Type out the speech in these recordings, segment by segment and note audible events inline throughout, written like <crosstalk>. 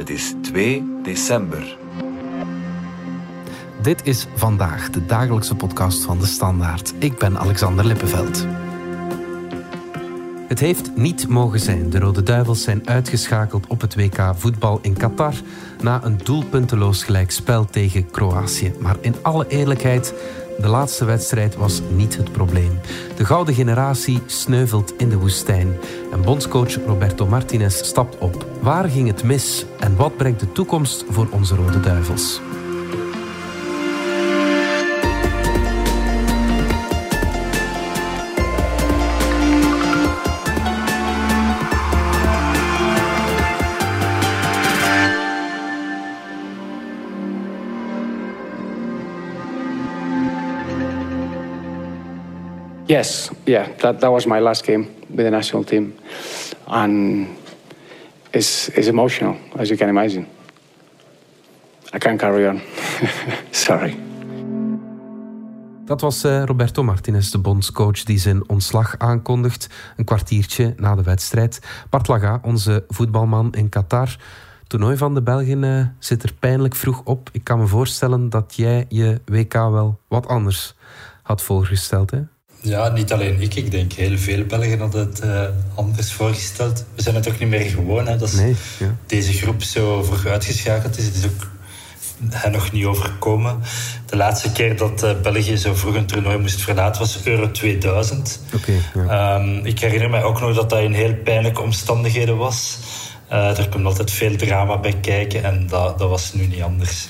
Het is 2 december. Dit is vandaag de dagelijkse podcast van de Standaard. Ik ben Alexander Lippenveld. Het heeft niet mogen zijn. De Rode Duivels zijn uitgeschakeld op het WK voetbal in Qatar na een doelpunteloos gelijkspel tegen Kroatië. Maar in alle eerlijkheid, de laatste wedstrijd was niet het probleem. De gouden generatie sneuvelt in de woestijn. En bondscoach Roberto Martinez stapt op. Waar ging het mis en wat brengt de toekomst voor onze Rode Duivels? Yes, yeah, that, was my last game with the national team. And it's, it's emotional, as you can imagine. I can't carry on. <laughs> Sorry. Dat was uh, Roberto Martinez, de bondscoach, die zijn ontslag aankondigt. Een kwartiertje na de wedstrijd. Bart Laga, onze voetbalman in Qatar. Toernooi van de Belgen uh, zit er pijnlijk vroeg op. Ik kan me voorstellen dat jij je WK wel wat anders had voorgesteld. Hè? Ja, niet alleen ik. Ik denk heel veel Belgen hadden het uh, anders voorgesteld. We zijn het ook niet meer gewoon hè, dat nee, ja. deze groep zo vroeg uitgeschakeld is. Het is ook hij nog niet overkomen. De laatste keer dat uh, België zo vroeg een toernooi moest verlaten was Euro 2000. Okay, ja. um, ik herinner mij ook nog dat dat in heel pijnlijke omstandigheden was. Uh, er komt altijd veel drama bij kijken en dat, dat was nu niet anders.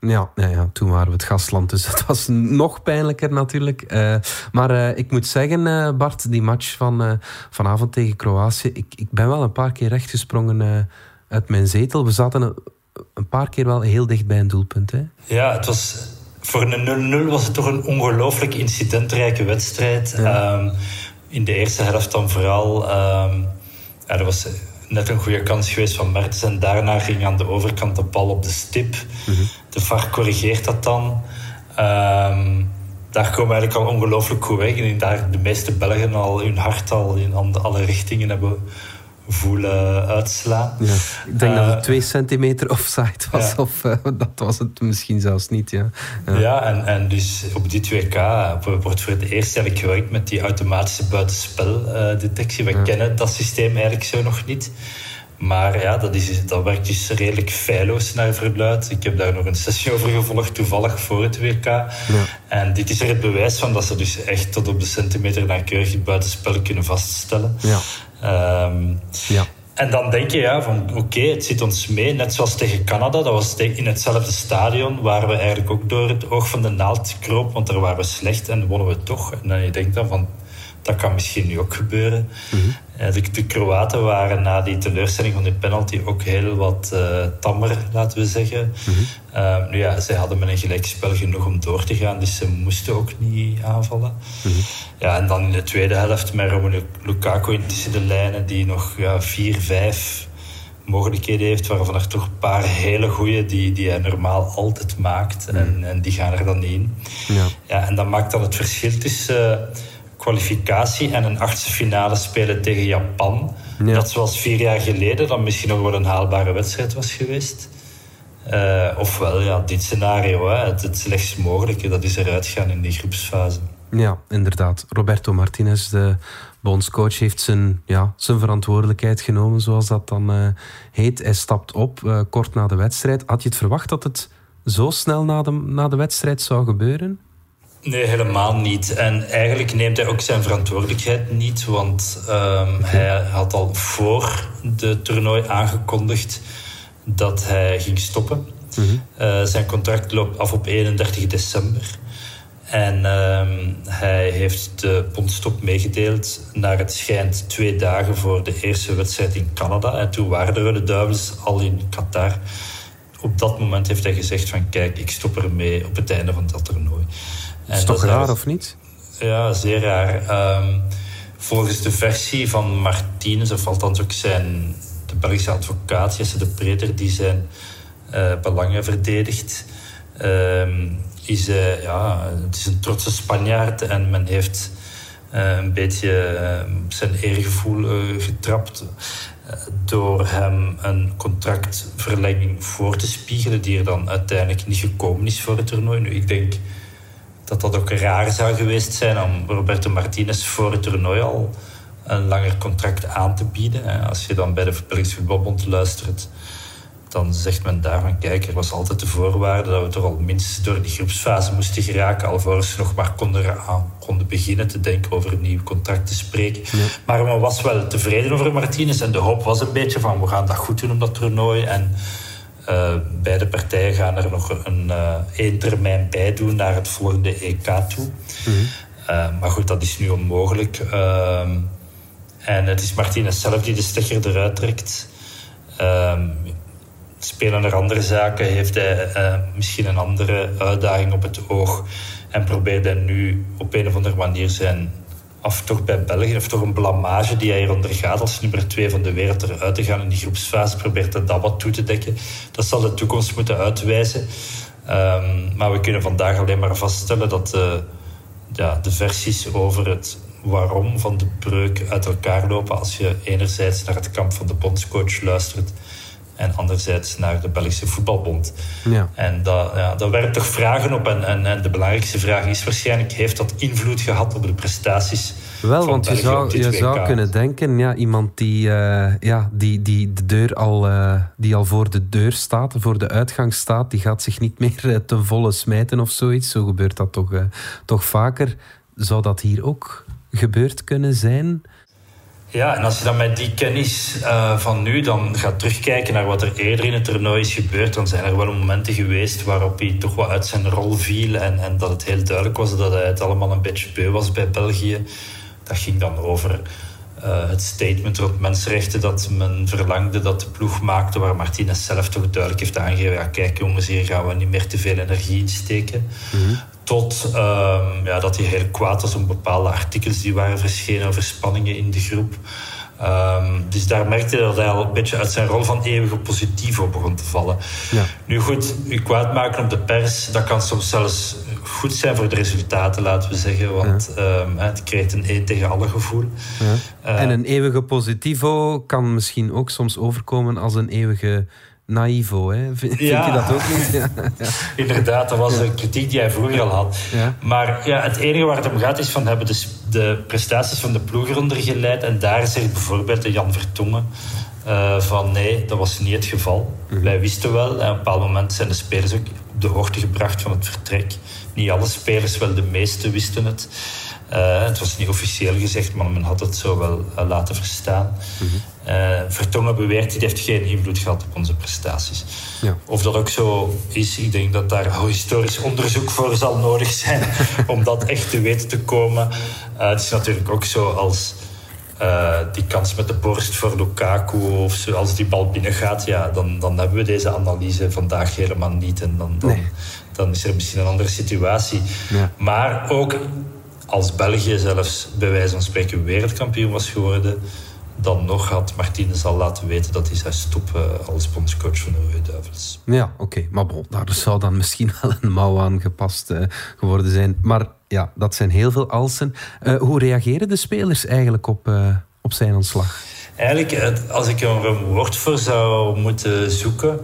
Ja, ja, ja, toen waren we het gastland, dus <laughs> het was nog pijnlijker natuurlijk. Uh, maar uh, ik moet zeggen, uh, Bart, die match van vanavond tegen Kroatië, ik, ik ben wel een paar keer rechtgesprongen uit mijn zetel. We zaten een, een, paar keer wel heel dicht bij een doelpunt. Hè? Ja, het was, voor een 0-0 was het toch een ongelooflijk incidentrijke wedstrijd. Ja. Um, in de eerste helft dan vooral. Um, ja, er was net een goede kans geweest van Mertens. En daarna ging aan de overkant de bal op de stip. Mm -hmm. De VAR corrigeert dat dan. Um, daar komen we eigenlijk al ongelooflijk goed weg. En daar de meeste Belgen al hun hart al in alle richtingen hebben voelen uitslaan. Ja, ik denk uh, dat het twee centimeter offside was. Ja. Of uh, dat was het misschien zelfs niet. Ja, ja. ja en, en dus op dit WK wordt voor het eerst eigenlijk gewerkt met die automatische buitenspeldetectie. We kennen dat systeem eigenlijk zo nog niet. Maar ja, dat, is, dat werkt dus redelijk feilloos naar verluid. Ik heb daar nog een sessie over gevolgd, toevallig voor het WK. Ja. En dit is er het bewijs van dat ze dus echt tot op de centimeter nauwkeurig het buitenspel kunnen vaststellen. Ja. Um, ja. En dan denk je ja, van oké, okay, het zit ons mee. Net zoals tegen Canada, dat was in hetzelfde stadion... waar we eigenlijk ook door het oog van de naald kroop. Want daar waren we slecht en wonnen we toch. En dan je denkt dan van dat kan misschien nu ook gebeuren. Mm-hmm. De, de, Kroaten waren na die teleurstelling van de penalty ook heel wat uh, tammer, laten we zeggen. Uh, nu ja, zij hadden met een gelijkspel genoeg om door te gaan, dus ze moesten ook niet aanvallen. Mm-hmm. Ja, en dan in de tweede helft met Romelu Lukaku in tussen de lijnen, die nog ja, vier, vijf mogelijkheden heeft, waarvan er toch een paar hele goede die, die hij normaal altijd maakt. En, en die gaan er dan niet in. Ja. Ja, en dat maakt dan het verschil tussen... Uh, kwalificatie en een achtste finale spelen tegen Japan. Ja. Dat zoals vier jaar geleden dan misschien nog wel een haalbare wedstrijd was geweest. Uh, ofwel, ja, dit scenario, hè, het, het slechtst mogelijke, dat is eruit gaan in die groepsfase. Ja, inderdaad. Roberto Martinez, de bondscoach, heeft zijn, ja, zijn verantwoordelijkheid genomen, zoals dat dan uh, heet. Hij stapt op uh, kort na de wedstrijd. Had je het verwacht dat het zo snel na de, na de wedstrijd zou gebeuren? Nee, helemaal niet. En eigenlijk neemt hij ook zijn verantwoordelijkheid niet, want um, hij had al voor de toernooi aangekondigd dat hij ging stoppen. Mm-hmm. Uh, zijn contract loopt af op 31 december. En um, hij heeft de bondstop meegedeeld naar het schijnt twee dagen voor de eerste wedstrijd in Canada. En toen waren de Rode Duivels al in Qatar. Op dat moment heeft hij gezegd van kijk, ik stop ermee op het einde van dat toernooi. Is toch raar, of niet? Ja, zeer raar. Um, volgens de versie van Martinez, of althans ook zijn de Belgische advocaat, Jesse de Preter, die zijn uh, belangen verdedigt, um, is hij, ja, het is een trotse Spanjaard en men heeft uh, een beetje uh, zijn eergevoel getrapt. door hem een contractverlenging voor te spiegelen, die er dan uiteindelijk niet gekomen is voor het toernooi. Nu, ik denk dat dat ook raar zou geweest zijn om Roberto Martinez voor het toernooi al een langer contract aan te bieden. Als je dan bij de Belgische Voetbalbond luistert, dan zegt men daarvan, kijk, er was altijd de voorwaarde dat we toch al minstens door die groepsfase moesten geraken, alvorens we nog maar konden, aan, konden beginnen te denken over een nieuw contract te spreken. Maar men was wel tevreden over Martinez en de hoop was een beetje van, we gaan dat goed doen op dat toernooi en uh, beide partijen gaan er nog een uh, één termijn bij doen naar het volgende EK toe. Mhm. uh, maar goed, dat is nu onmogelijk. Ehm, en het is Martinez zelf die de stekker eruit trekt. Ehm, spelen er andere zaken? Heeft hij misschien een andere uitdaging op het oog? En probeert hij nu op een of andere manier zijn toch bij België, of toch een blamage die hij hier ondergaat als nummer twee van de wereld eruit te gaan in die groepsfase, probeert hij dat wat toe te dekken. Dat zal de toekomst moeten uitwijzen. Um, maar we kunnen vandaag alleen maar vaststellen dat uh, ja, de versies over het waarom van de breuk uit elkaar lopen als je enerzijds naar het kamp van de bondscoach luistert en anderzijds naar de Belgische Voetbalbond. Ja. En dat, ja, dat werpt toch vragen op. En, en, en, de belangrijkste vraag is waarschijnlijk: heeft dat invloed gehad op de prestaties? Wel, want je zou, je zou kunnen denken, ja, iemand die, uh, ja, die, die de deur al, uh, die al voor de deur staat, voor de uitgang staat, die gaat zich niet meer uh, ten volle smijten of zoiets. Zo gebeurt dat toch, toch vaker. Zou dat hier ook gebeurd kunnen zijn? Ja, en als je dan met die kennis uh, van nu dan gaat terugkijken naar wat er eerder in het toernooi is gebeurd, dan zijn er wel momenten geweest waarop hij toch wel uit zijn rol viel en, en dat het heel duidelijk was dat hij het allemaal een beetje beu was bij België. Dat ging dan over uh, het statement rond mensenrechten dat men verlangde dat de ploeg maakte, waar Martinez zelf toch duidelijk heeft aangegeven: ja, kijk jongens, hier gaan we niet meer te veel energie in steken. Mm -hmm. Tot um, ja, dat hij heel kwaad was om bepaalde artikels die waren verschenen over spanningen in de groep. Um, dus daar merkte hij dat hij al een beetje uit zijn rol van eeuwige positivo begon te vallen. Ja. Nu goed, u kwaad maken op de pers, dat kan soms zelfs goed zijn voor de resultaten, laten we zeggen. Want ja. um, het creëert een één tegen alle gevoel. Ja. Uh, en een eeuwige positivo kan misschien ook soms overkomen als een eeuwige naivo. Hè? Vind, ja. je dat ook niet? Ja. <laughs> ja. Inderdaad, dat was de kritiek die hij vroeger al had. Maar ja, het enige waar het om gaat is van hebben de, de prestaties van de ploeg eronder geleid. En daar zegt bijvoorbeeld de Jan Vertongen uh, van nee, dat was niet het geval. Mm. Wij wisten wel, en op een bepaald moment zijn de spelers ook op de hoogte gebracht van het vertrek. Niet alle spelers, wel de meeste wisten het. Uh, het was niet officieel gezegd, maar men had het zo wel uh, laten verstaan. Mm -hmm. Uh, Vertongen beweert, dit heeft geen invloed gehad op onze prestaties. Ja. Of dat ook zo is, ik denk dat daar historisch onderzoek voor zal nodig zijn <laughs> om dat echt te weten te komen. het is natuurlijk ook zo als die kans met de borst voor Lukaku of zo, als die bal binnengaat, ja, dan, dan hebben we deze analyse vandaag helemaal niet. En dan, dan, nee. dan is er misschien een andere situatie. Ja. Maar ook als België zelfs bij wijze van spreken wereldkampioen was geworden, dan nog had Martinez al laten weten dat hij zou stoppen als bondscoach van de Rode Duivels. Ja, oké. Okay. Maar bon, daar zou dan misschien wel een mouw aan gepast uh, geworden zijn. Maar ja, dat zijn heel veel alsen. Uh, hoe reageren de spelers eigenlijk op, uh, op zijn ontslag? Eigenlijk, als ik er een woord voor zou moeten zoeken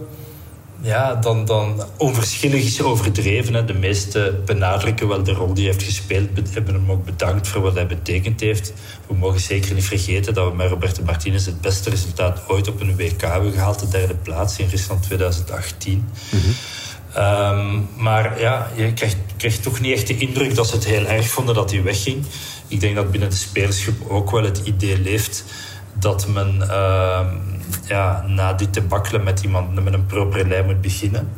ja, dan, dan onverschillig is overdreven. Hè. De meesten benadrukken wel de rol die hij heeft gespeeld. Hebben hem ook bedankt voor wat hij betekend heeft. We mogen zeker niet vergeten dat we met Roberto Martinez het beste resultaat ooit op een WK hebben gehaald. De derde plaats in Rusland 2018. Mm-hmm. Um, maar ja, je krijgt, krijgt, toch niet echt de indruk dat ze het heel erg vonden dat hij wegging. Ik denk dat binnen de spelersgroep ook wel het idee leeft dat men... Uh, ja, na dit te bakkelen met iemand met een propere lijn moet beginnen.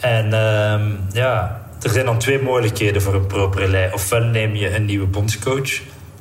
En uh, ja, er zijn dan twee mogelijkheden voor een propere lijn. Ofwel neem je een nieuwe bondscoach,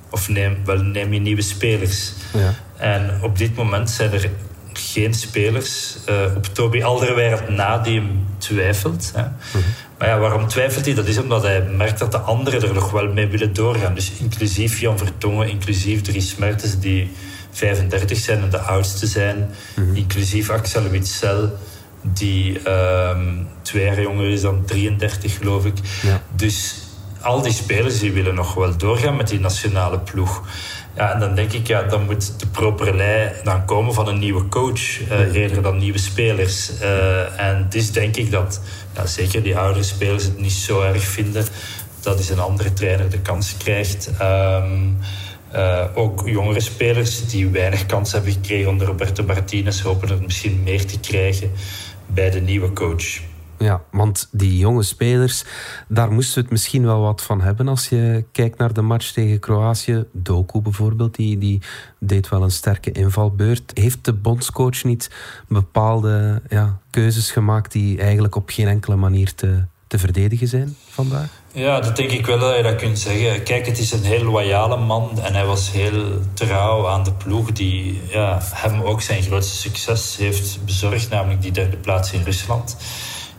of neem, wel neem je nieuwe spelers. Ja. En op dit moment zijn er geen spelers uh, op Toby Alderweireld na die hem twijfelt. Hè. Mm-hmm. Maar ja, waarom twijfelt hij? Dat is omdat hij merkt dat de anderen er nog wel mee willen doorgaan. Dus inclusief Jan Vertongen, inclusief Dries Mertens, die 35 zijn en de oudste zijn, mm-hmm. inclusief Axel Witsel, die um, twee jaar jonger is dan 33, geloof ik. Ja. Dus al die spelers die willen nog wel doorgaan met die nationale ploeg. Ja, en dan denk ik, ja, dan moet de properlei dan komen van een nieuwe coach, uh, eerder dan nieuwe spelers. Uh, en dus denk ik dat ja, zeker die oudere spelers het niet zo erg vinden dat is een andere trainer de kans krijgt. Um, uh, ook jongere spelers die weinig kans hebben gekregen onder Roberto Martinez hopen er misschien meer te krijgen bij de nieuwe coach. Ja, want die jonge spelers, daar moesten we het misschien wel wat van hebben als je kijkt naar de match tegen Kroatië. Doku bijvoorbeeld, die, die deed wel een sterke invalbeurt. Heeft de bondscoach niet bepaalde ja, keuzes gemaakt die eigenlijk op geen enkele manier te, te verdedigen zijn vandaag? Ja, dat denk ik wel dat je dat kunt zeggen. Kijk, het is een heel loyale man en hij was heel trouw aan de ploeg die ja, hem ook zijn grootste succes heeft bezorgd, namelijk die derde plaats in Rusland.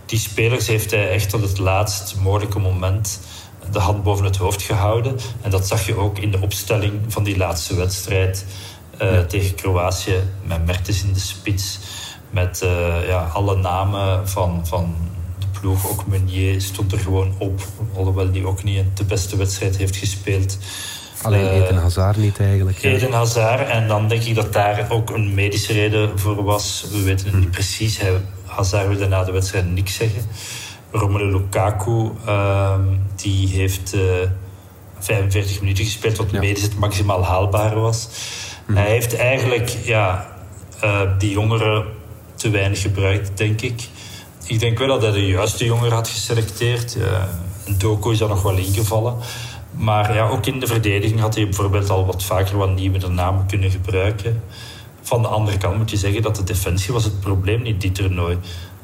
Die spelers heeft hij echt tot het laatst mogelijke moment de hand boven het hoofd gehouden. En dat zag je ook in de opstelling van die laatste wedstrijd uh, tegen Kroatië. Met Mertens in de spits. Met uh, ja, alle namen van, van ploeg. Ook Meunier stond er gewoon op. Alhoewel die ook niet de beste wedstrijd heeft gespeeld. Alleen uh, Eden Hazard niet eigenlijk. Ja. Eden Hazard. En dan denk ik dat daar ook een medische reden voor was. We weten het niet precies. Hij, Hazard wilde na de wedstrijd niks zeggen. Romelu Lukaku, uh, die heeft uh, eh, 45 minuten gespeeld, wat ja. medisch het maximaal haalbaar was. Mhm. Hij heeft eigenlijk ja, uh, die jongeren te weinig gebruikt, denk ik ik denk wel dat hij de juiste jongeren had geselecteerd. Uh, Doko is daar nog wel ingevallen. Maar ja, ook in de verdediging had hij bijvoorbeeld al wat vaker wat nieuwe namen kunnen gebruiken. Van de andere kant moet je zeggen dat de defensie was het probleem niet dit toernooi.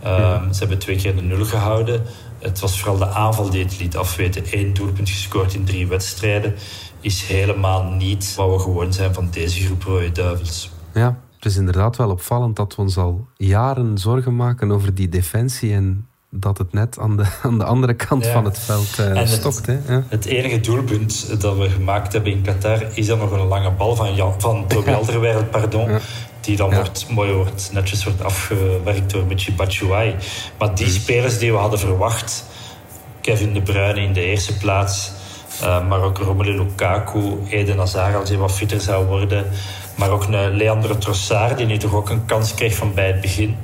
Uh, ja. Ze hebben twee keer de nul gehouden. Het was vooral de aanval die het liet afweten. Eén doelpunt gescoord in drie wedstrijden is helemaal niet wat we gewoon zijn van deze groep Rode Duivels. Ja, het is inderdaad wel opvallend dat we ons al jaren zorgen maken over die defensie en dat het net aan de, <laughs> aan de andere kant van het veld stokt. Het, hè? Ja. het enige doelpunt dat we gemaakt hebben in Qatar is dan nog een lange bal van, Jan, van <laughs> Toby Alderweireld, pardon. Ja. Die dan wordt, mooi wordt, netjes wordt afgewerkt door Michi Batshuayi. Maar die mm. spelers die we hadden verwacht, Kevin De Bruyne in de eerste plaats, uh, maar ook Romelu Lukaku, Eden Hazard als hij wat fitter zou worden... Maar ook een Leandro Trossard, die nu toch ook een kans kreeg van bij het begin.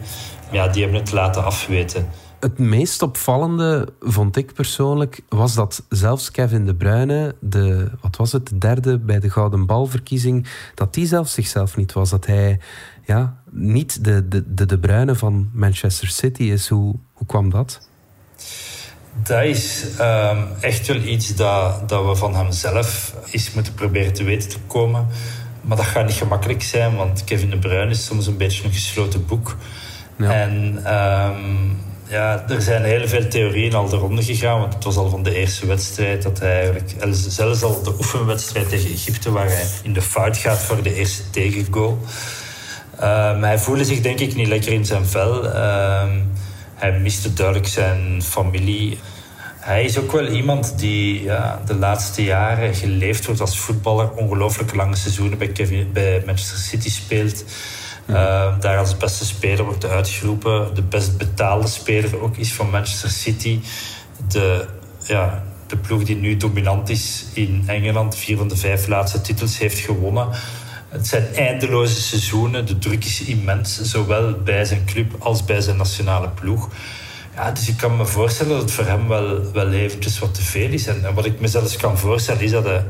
Ja, die hebben het laten afweten. Het meest opvallende vond ik persoonlijk was dat zelfs Kevin De Bruyne, de, wat was het, de derde bij de Gouden Balverkiezing, dat die zelfs zichzelf niet was. Dat hij ja, niet de De, de, de Bruyne van Manchester City is. Hoe, hoe kwam dat? Dat is um, echt wel iets dat, dat we van hemzelf eens moeten proberen te weten te komen. Maar dat gaat niet gemakkelijk zijn, want Kevin De Bruyne is soms een beetje een gesloten boek. Ja. En um, ja, er zijn heel veel theorieën al de ronde gegaan. Want het was al van de eerste wedstrijd dat hij eigenlijk... Zelfs al de oefenwedstrijd tegen Egypte, waar hij in de fout gaat voor de eerste tegengoal. Um, hij voelde zich denk ik niet lekker in zijn vel. Um, hij miste duidelijk zijn familie. Hij is ook wel iemand die ja, de laatste jaren geleefd wordt als voetballer. Ongelooflijk lange seizoenen bij, Kevin, bij Manchester City speelt. Uh, daar als beste speler wordt uitgeroepen. De best betaalde speler ook is van Manchester City. De, ja, de ploeg die nu dominant is in Engeland. Vier van de vijf laatste titels heeft gewonnen. Het zijn eindeloze seizoenen. De druk is immens. Zowel bij zijn club als bij zijn nationale ploeg. Ja, dus ik kan me voorstellen dat het voor hem wel, wel eventjes wat te veel is. En, wat ik me zelfs kan voorstellen is dat hij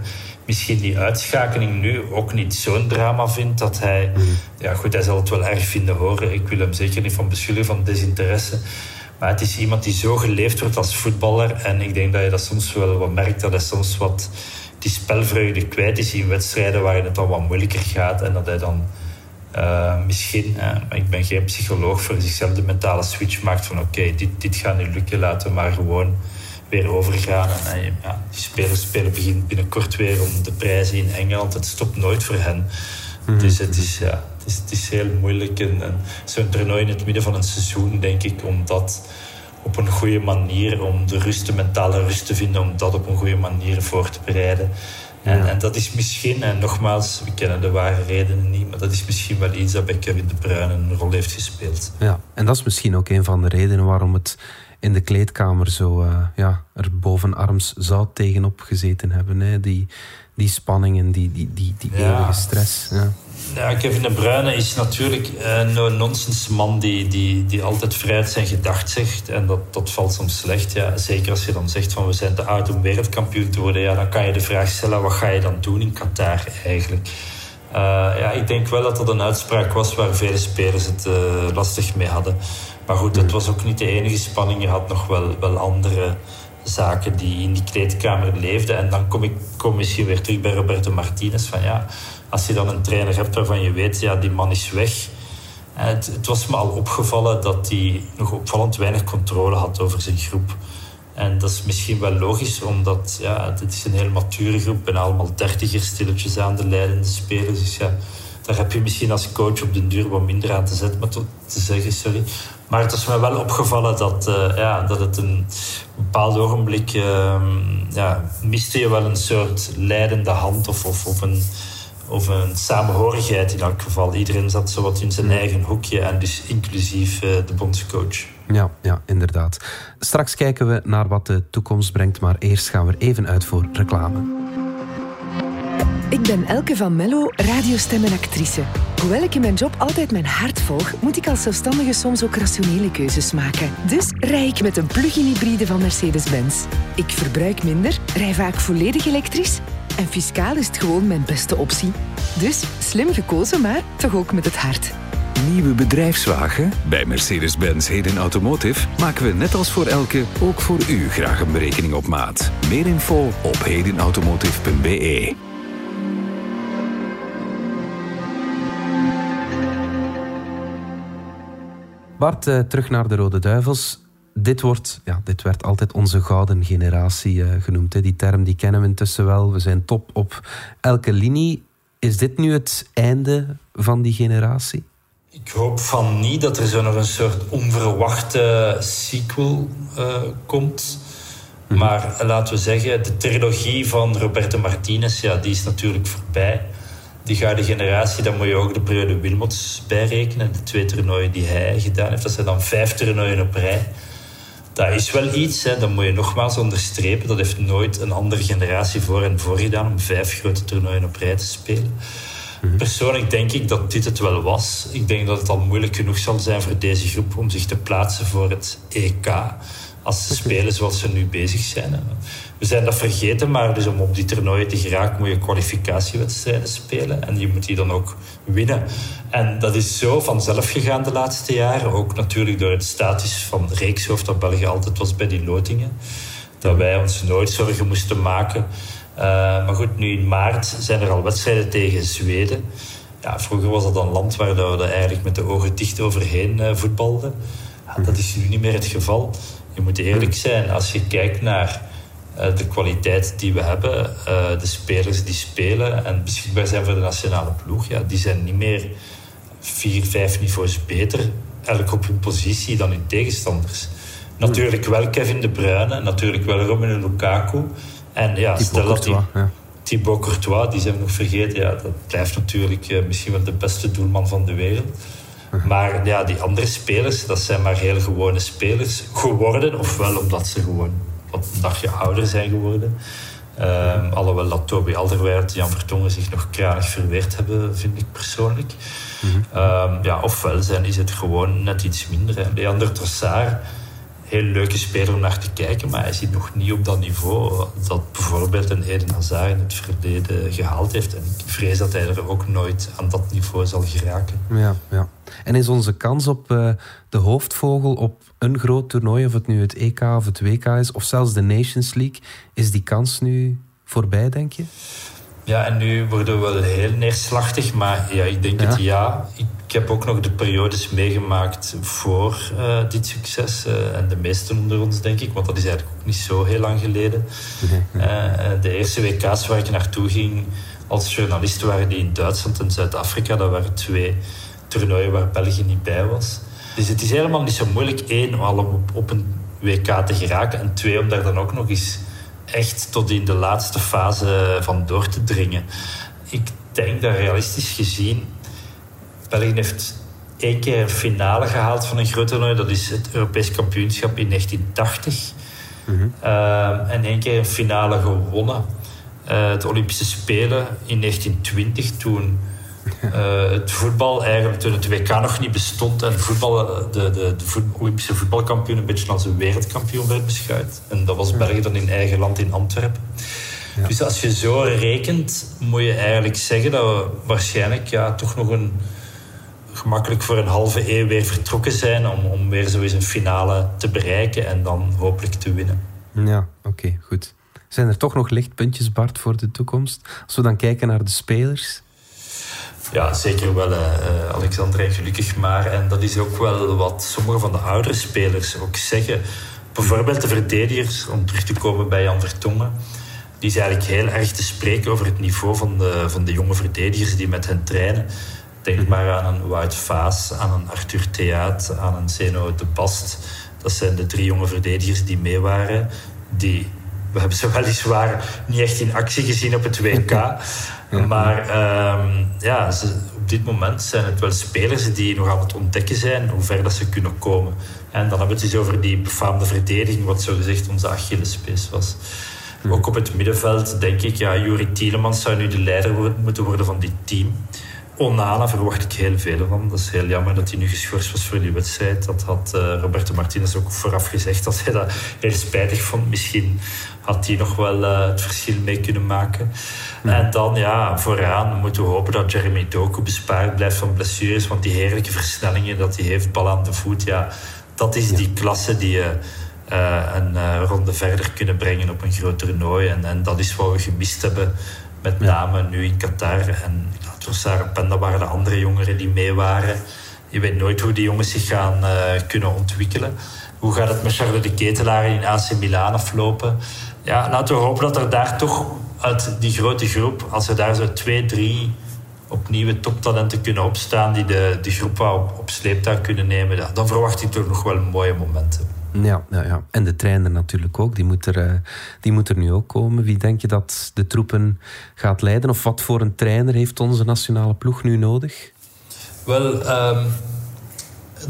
misschien die uitschakeling nu ook niet zo'n drama vindt. Dat hij, mm. ja goed, hij zal het wel erg vinden horen. Ik wil hem zeker niet van beschuldigen van desinteresse. Maar het is iemand die zo geleefd wordt als voetballer. En ik denk dat je dat soms wel wat merkt, dat hij soms wat die spelvreugde kwijt is in wedstrijden waarin het dan wat moeilijker gaat. En dat hij dan uh, misschien, uh, ik ben geen psycholoog, voor zichzelf de mentale switch maakt van oké, dit, dit gaat nu lukken, laten we maar gewoon weer overgaan. En uh, ja, die spelers spelen begin binnenkort weer om de prijzen in Engeland. Het stopt nooit voor hen. Mm. Dus het is, ja, het is, het is heel moeilijk. En, en zo'n toernooi in het midden van een seizoen, denk ik, om dat op een goede manier, om de rust, de mentale rust te vinden, om dat op een goede manier voor te bereiden. En, en, dat is misschien, en nogmaals, we kennen de ware redenen niet, maar dat is misschien wel iets dat bij Kevin De Bruyne een rol heeft gespeeld. Ja, en dat is misschien ook een van de redenen waarom het in de kleedkamer zo uh, ja, er bovenarms zou tegenop gezeten hebben. Hè. Die, die spanningen, die, die, die, die eeuwige stress. Ja. Ja, Kevin De Bruyne is natuurlijk een no-nonsense man die, die, die altijd vrijheid zijn gedacht zegt. En dat, dat valt soms slecht. Ja. Zeker als je dan zegt van we zijn te oud om wereldkampioen te worden. Ja, dan kan je de vraag stellen, wat ga je dan doen in Qatar eigenlijk? Uh, ja, ik denk wel dat dat een uitspraak was waar vele spelers het uh, lastig mee hadden. Maar goed, het was ook niet de enige spanning. Je had nog wel, wel andere zaken die in die kleedkamer leefden. En dan kom ik kom misschien weer terug bij Roberto Martinez. Van ja, als je dan een trainer hebt waarvan je weet, ja, die man is weg. Het, het was me al opgevallen dat hij nog opvallend weinig controle had over zijn groep. En dat is misschien wel logisch, omdat ja, dit is een heel mature groep en allemaal dertigers stilletjes aan de leidende spelers. Dus ja, daar heb je misschien als coach op den duur wat minder aan te zetten, maar te, zeggen, sorry. Maar het is me wel opgevallen dat, uh, ja, dat het een bepaald ogenblik uh, ja, miste je wel een soort leidende hand of, of, of, een, of een samenhorigheid in elk geval. Iedereen zat zo wat in zijn eigen hoekje en dus inclusief uh, de bondscoach. Ja, ja, inderdaad. Straks kijken we naar wat de toekomst brengt, maar eerst gaan we er even uit voor reclame. Ik ben Elke van Mello, radiostem en actrice. Hoewel ik in mijn job altijd mijn hart volg, moet ik als zelfstandige soms ook rationele keuzes maken. Dus rij ik met een plug-in hybride van Mercedes-Benz. Ik verbruik minder, rij vaak volledig elektrisch en fiscaal is het gewoon mijn beste optie. Dus slim gekozen, maar toch ook met het hart. Nieuwe bedrijfswagen? Bij Mercedes-Benz Heden Automotive maken we net als voor elke ook voor u graag een berekening op maat. Meer info op hedenautomotive.be. Bart, uh, terug naar de Rode Duivels. Dit, wordt, ja, dit werd altijd onze gouden generatie uh, genoemd. Hè. Die term die kennen we intussen wel. We zijn top op elke linie. Is dit nu het einde van die generatie? Ik hoop van niet dat er zo nog een soort onverwachte sequel uh, komt. Mm. Maar laten we zeggen, de trilogie van Roberto Martinez, ja, die is natuurlijk voorbij die gouden generatie, dan moet je ook de periode Wilmots bijrekenen. De twee toernooien die hij gedaan heeft, dat zijn dan vijf toernooien op rij. Dat is wel iets, hè. dat moet je nogmaals onderstrepen. Dat heeft nooit een andere generatie voor en voor gedaan om vijf grote toernooien op rij te spelen. Mhm. Persoonlijk denk ik dat dit het wel was. Ik denk dat het al moeilijk genoeg zal zijn voor deze groep om zich te plaatsen voor het EK. Als ze spelen zoals ze nu bezig zijn we zijn dat vergeten, maar dus om op die toernooien te geraken moet je kwalificatiewedstrijden spelen. En je moet die dan ook winnen. En dat is zo vanzelf gegaan de laatste jaren. Ook natuurlijk door het status van reekshoofd dat België altijd was bij die lotingen. Dat wij ons nooit zorgen moesten maken. Uh, maar goed, nu in maart zijn er al wedstrijden tegen Zweden. Ja, vroeger was dat een land waar we eigenlijk met de ogen dicht overheen uh, voetbalden. Dat is nu niet meer het geval. Je moet eerlijk zijn, als je kijkt naar eh, de kwaliteit die we hebben, uh, de spelers die spelen en beschikbaar zijn voor de nationale ploeg, ja, die zijn niet meer vier, vijf niveaus beter, elk op hun positie, dan hun tegenstanders. Natuurlijk wel Kevin De Bruyne, natuurlijk wel Romelu Lukaku. En ja, Thibaut stel dat die, ja. Thibaut Courtois, die zijn we nog vergeten, ja, dat blijft natuurlijk uh, misschien wel de beste doelman van de wereld. Maar ja, die andere spelers, dat zijn maar heel gewone spelers geworden, ofwel omdat ze gewoon wat een dagje ouder zijn geworden. Um, alhoewel dat Toby Alderweireld Jan Vertongen zich nog kranig verweerd hebben, vind ik persoonlijk. Mm -hmm. um, ja, ofwel zijn, is het gewoon net iets minder. Hè. Leander Trossard, heel leuke speler om naar te kijken, maar hij zit nog niet op dat niveau dat bijvoorbeeld een Eden Hazard in het verleden gehaald heeft. En ik vrees dat hij er ook nooit aan dat niveau zal geraken. Ja, ja. En is onze kans op uh, de hoofdvogel op een groot toernooi, of het nu het EK of het WK is, of zelfs de Nations League, is die kans nu voorbij, denk je? Ja, en nu worden we wel heel neerslachtig, maar ja, ik denk ja. het ja. Ik heb ook nog de periodes meegemaakt voor uh, dit succes. Uh, en de meesten onder ons, denk ik, want dat is eigenlijk ook niet zo heel lang geleden. Uh, de eerste WK's waar ik naartoe ging als journalist waren die in Duitsland en Zuid-Afrika. Dat waren twee toernooien waar België niet bij was. Dus het is helemaal niet zo moeilijk, één, om op, op een WK te geraken. En twee, om daar dan ook nog eens echt tot in de laatste fase van door te dringen. Ik denk dat realistisch gezien, België heeft één keer een finale gehaald van een groot toernooi. Dat is het Europees kampioenschap in 1980. Mm -hmm. uh, en één keer een finale gewonnen. uh, de Olympische Spelen in 1920, toen uh, <laughs> het voetbal eigenlijk, toen het WK nog niet bestond en voetbal, de, de, de Olympische voetbalkampioen een beetje als een wereldkampioen werd beschouwd. En dat was België dan in eigen land in Antwerpen. Dus als je zo rekent, moet je eigenlijk zeggen dat we waarschijnlijk ja, toch nog een gemakkelijk voor een halve eeuw weer vertrokken zijn om, om weer zo eens een finale te bereiken en dan hopelijk te winnen. Ja, oké, goed. Zijn er toch nog lichtpuntjes, Bart, voor de toekomst? Als we dan kijken naar de spelers. Ja, zeker wel, uh, Alexander, en gelukkig maar. En dat is ook wel wat sommige van de oudere spelers ook zeggen. Bijvoorbeeld de verdedigers, om terug te komen bij Jan Vertongen. Die is eigenlijk heel erg te spreken over het niveau van de, van de jonge verdedigers die met hen trainen. Denk maar aan een Wout Vaas, aan een Arthur Theaat, aan een Zeno de Bast. Dat zijn de drie jonge verdedigers die mee waren. Die, we hebben ze weliswaar niet echt in actie gezien op het WK. Maar um, ja, ze, op dit moment zijn het wel spelers die nog aan het ontdekken zijn hoe ver dat ze kunnen komen. En dan hebben we het dus over die befaamde verdediging, wat zo gezegd onze Achillespees was. Ook op het middenveld denk ik, ja, Juri Tielemans zou nu de leider moeten worden van dit team. Onana verwacht ik heel veel van. Dat is heel jammer dat hij nu geschorst was voor die wedstrijd. Dat had uh, Roberto Martinez ook vooraf gezegd dat hij dat heel spijtig vond. Misschien had hij nog wel uh, het verschil mee kunnen maken. En dan, ja, vooraan moeten we hopen dat Jeremy Doku bespaard blijft van blessures. Want die heerlijke versnellingen dat hij heeft, bal aan de voet, ja, dat is die klasse die je uh, een ronde verder kunnen brengen op een groot toernooi. En, en dat is wat we gemist hebben met name nu in Qatar. En Sarah Penda waren de andere jongeren die mee waren. Je weet nooit hoe die jongens zich gaan uh, kunnen ontwikkelen. Hoe gaat het met Charles de Ketelaar in AC Milan aflopen? Ja, laten we hopen dat er daar toch uit die grote groep, als er daar zo twee, drie opnieuw toptalenten kunnen opstaan die de, de groep op, op sleeptouw kunnen nemen, dan verwacht ik toch nog wel mooie momenten. Ja, ja, ja, en de trainer natuurlijk ook. Die moet, er, uh, die moet er nu ook komen. Wie denk je dat de troepen gaat leiden? Of wat voor een trainer heeft onze nationale ploeg nu nodig? Wel, um,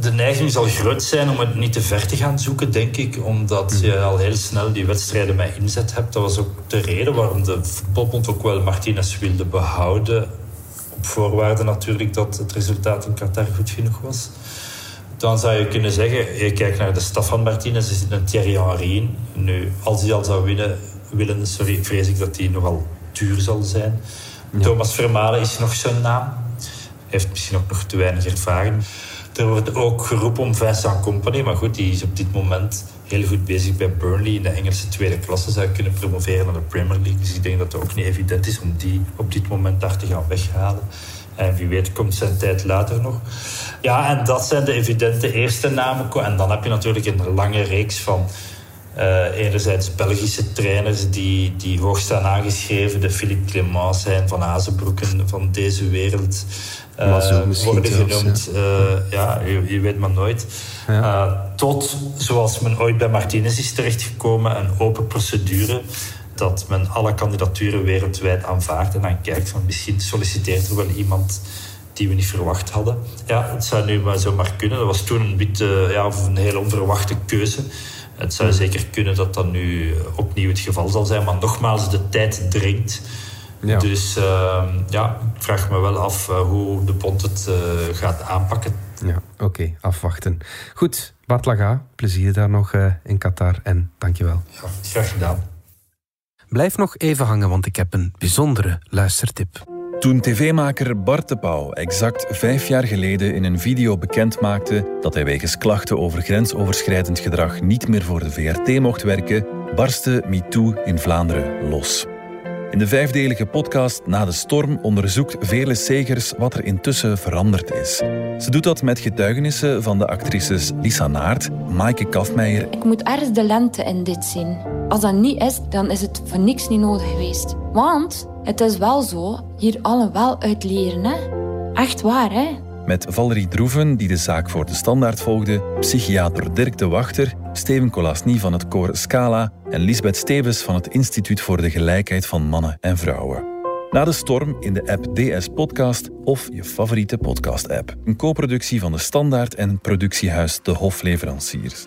de neiging zal groot zijn om het niet te ver te gaan zoeken, denk ik. Omdat je al heel snel die wedstrijden met inzet hebt. Dat was ook de reden waarom de voetbalbond ook wel Martinez wilde behouden. Op voorwaarde natuurlijk dat het resultaat in Qatar goed genoeg was dan zou je kunnen zeggen, je kijkt naar de staf van Martinez, is een Thierry Henry Nu, als hij al zou winnen, willen, sorry, vrees ik dat hij nogal duur zal zijn. Thomas Vermalen is nog zijn naam. Heeft misschien ook nog te weinig ervaring. Er wordt ook geroepen om Vincent Company, maar goed, die is op dit moment heel goed bezig bij Burnley in de Engelse tweede klasse. Zou kunnen promoveren naar de Premier League. Dus ik denk dat het ook niet evident is om die op dit moment daar te gaan weghalen. En wie weet komt zijn tijd later nog. Ja, en dat zijn de evidente eerste namen. En dan heb je natuurlijk een lange reeks van... Uh, enerzijds Belgische trainers die, die hoog staan aangeschreven. De Philippe Clement zijn, Van Azenbroeken van deze wereld. Uh, worden genoemd. Ja, uh, ja je, je, weet maar nooit. Ja. tot, zoals men ooit bij Martinez is terechtgekomen, een open procedure dat men alle kandidaturen wereldwijd aanvaardt en dan kijkt van misschien solliciteert er wel iemand die we niet verwacht hadden. Ja, het zou nu maar zomaar kunnen. Dat was toen een, beetje, ja, een heel onverwachte keuze. Het zou zeker kunnen dat dat nu opnieuw het geval zal zijn. Maar nogmaals, de tijd dringt. Ja. Dus uh, ja, ik vraag me wel af uh, hoe de bond het uh, gaat aanpakken. Ja, oké, okay, afwachten. Goed, Bart Laga, plezier daar nog uh, in Qatar en dankjewel. Ja, graag gedaan. Blijf nog even hangen, want ik heb een bijzondere luistertip. Toen tv-maker Bart de Pauw exact vijf jaar geleden in een video bekend maakte dat hij wegens klachten over grensoverschrijdend gedrag niet meer voor de VRT mocht werken, barstte MeToo in Vlaanderen los. In de vijfdelige podcast Na de Storm onderzoekt Vele Segers wat er intussen veranderd is. Ze doet dat met getuigenissen van de actrices Lisa Naert, Maaike Kafmeijer. Ik moet ergens de lente in dit zien. Als dat niet is, dan is het voor niks niet nodig geweest. Want het is wel zo, hier allen wel uit leren. Hè? Echt waar, hè? Met Valerie Droeven, die de zaak voor de standaard volgde, psychiater Dirk de Wachter, Steven Colasny van het koor Scala en Lisbeth Stevens van het Instituut voor de Gelijkheid van Mannen en Vrouwen. Na de storm in de app DS Podcast of je favoriete podcast-app. Een co-productie van de Standaard en productiehuis De Hofleveranciers.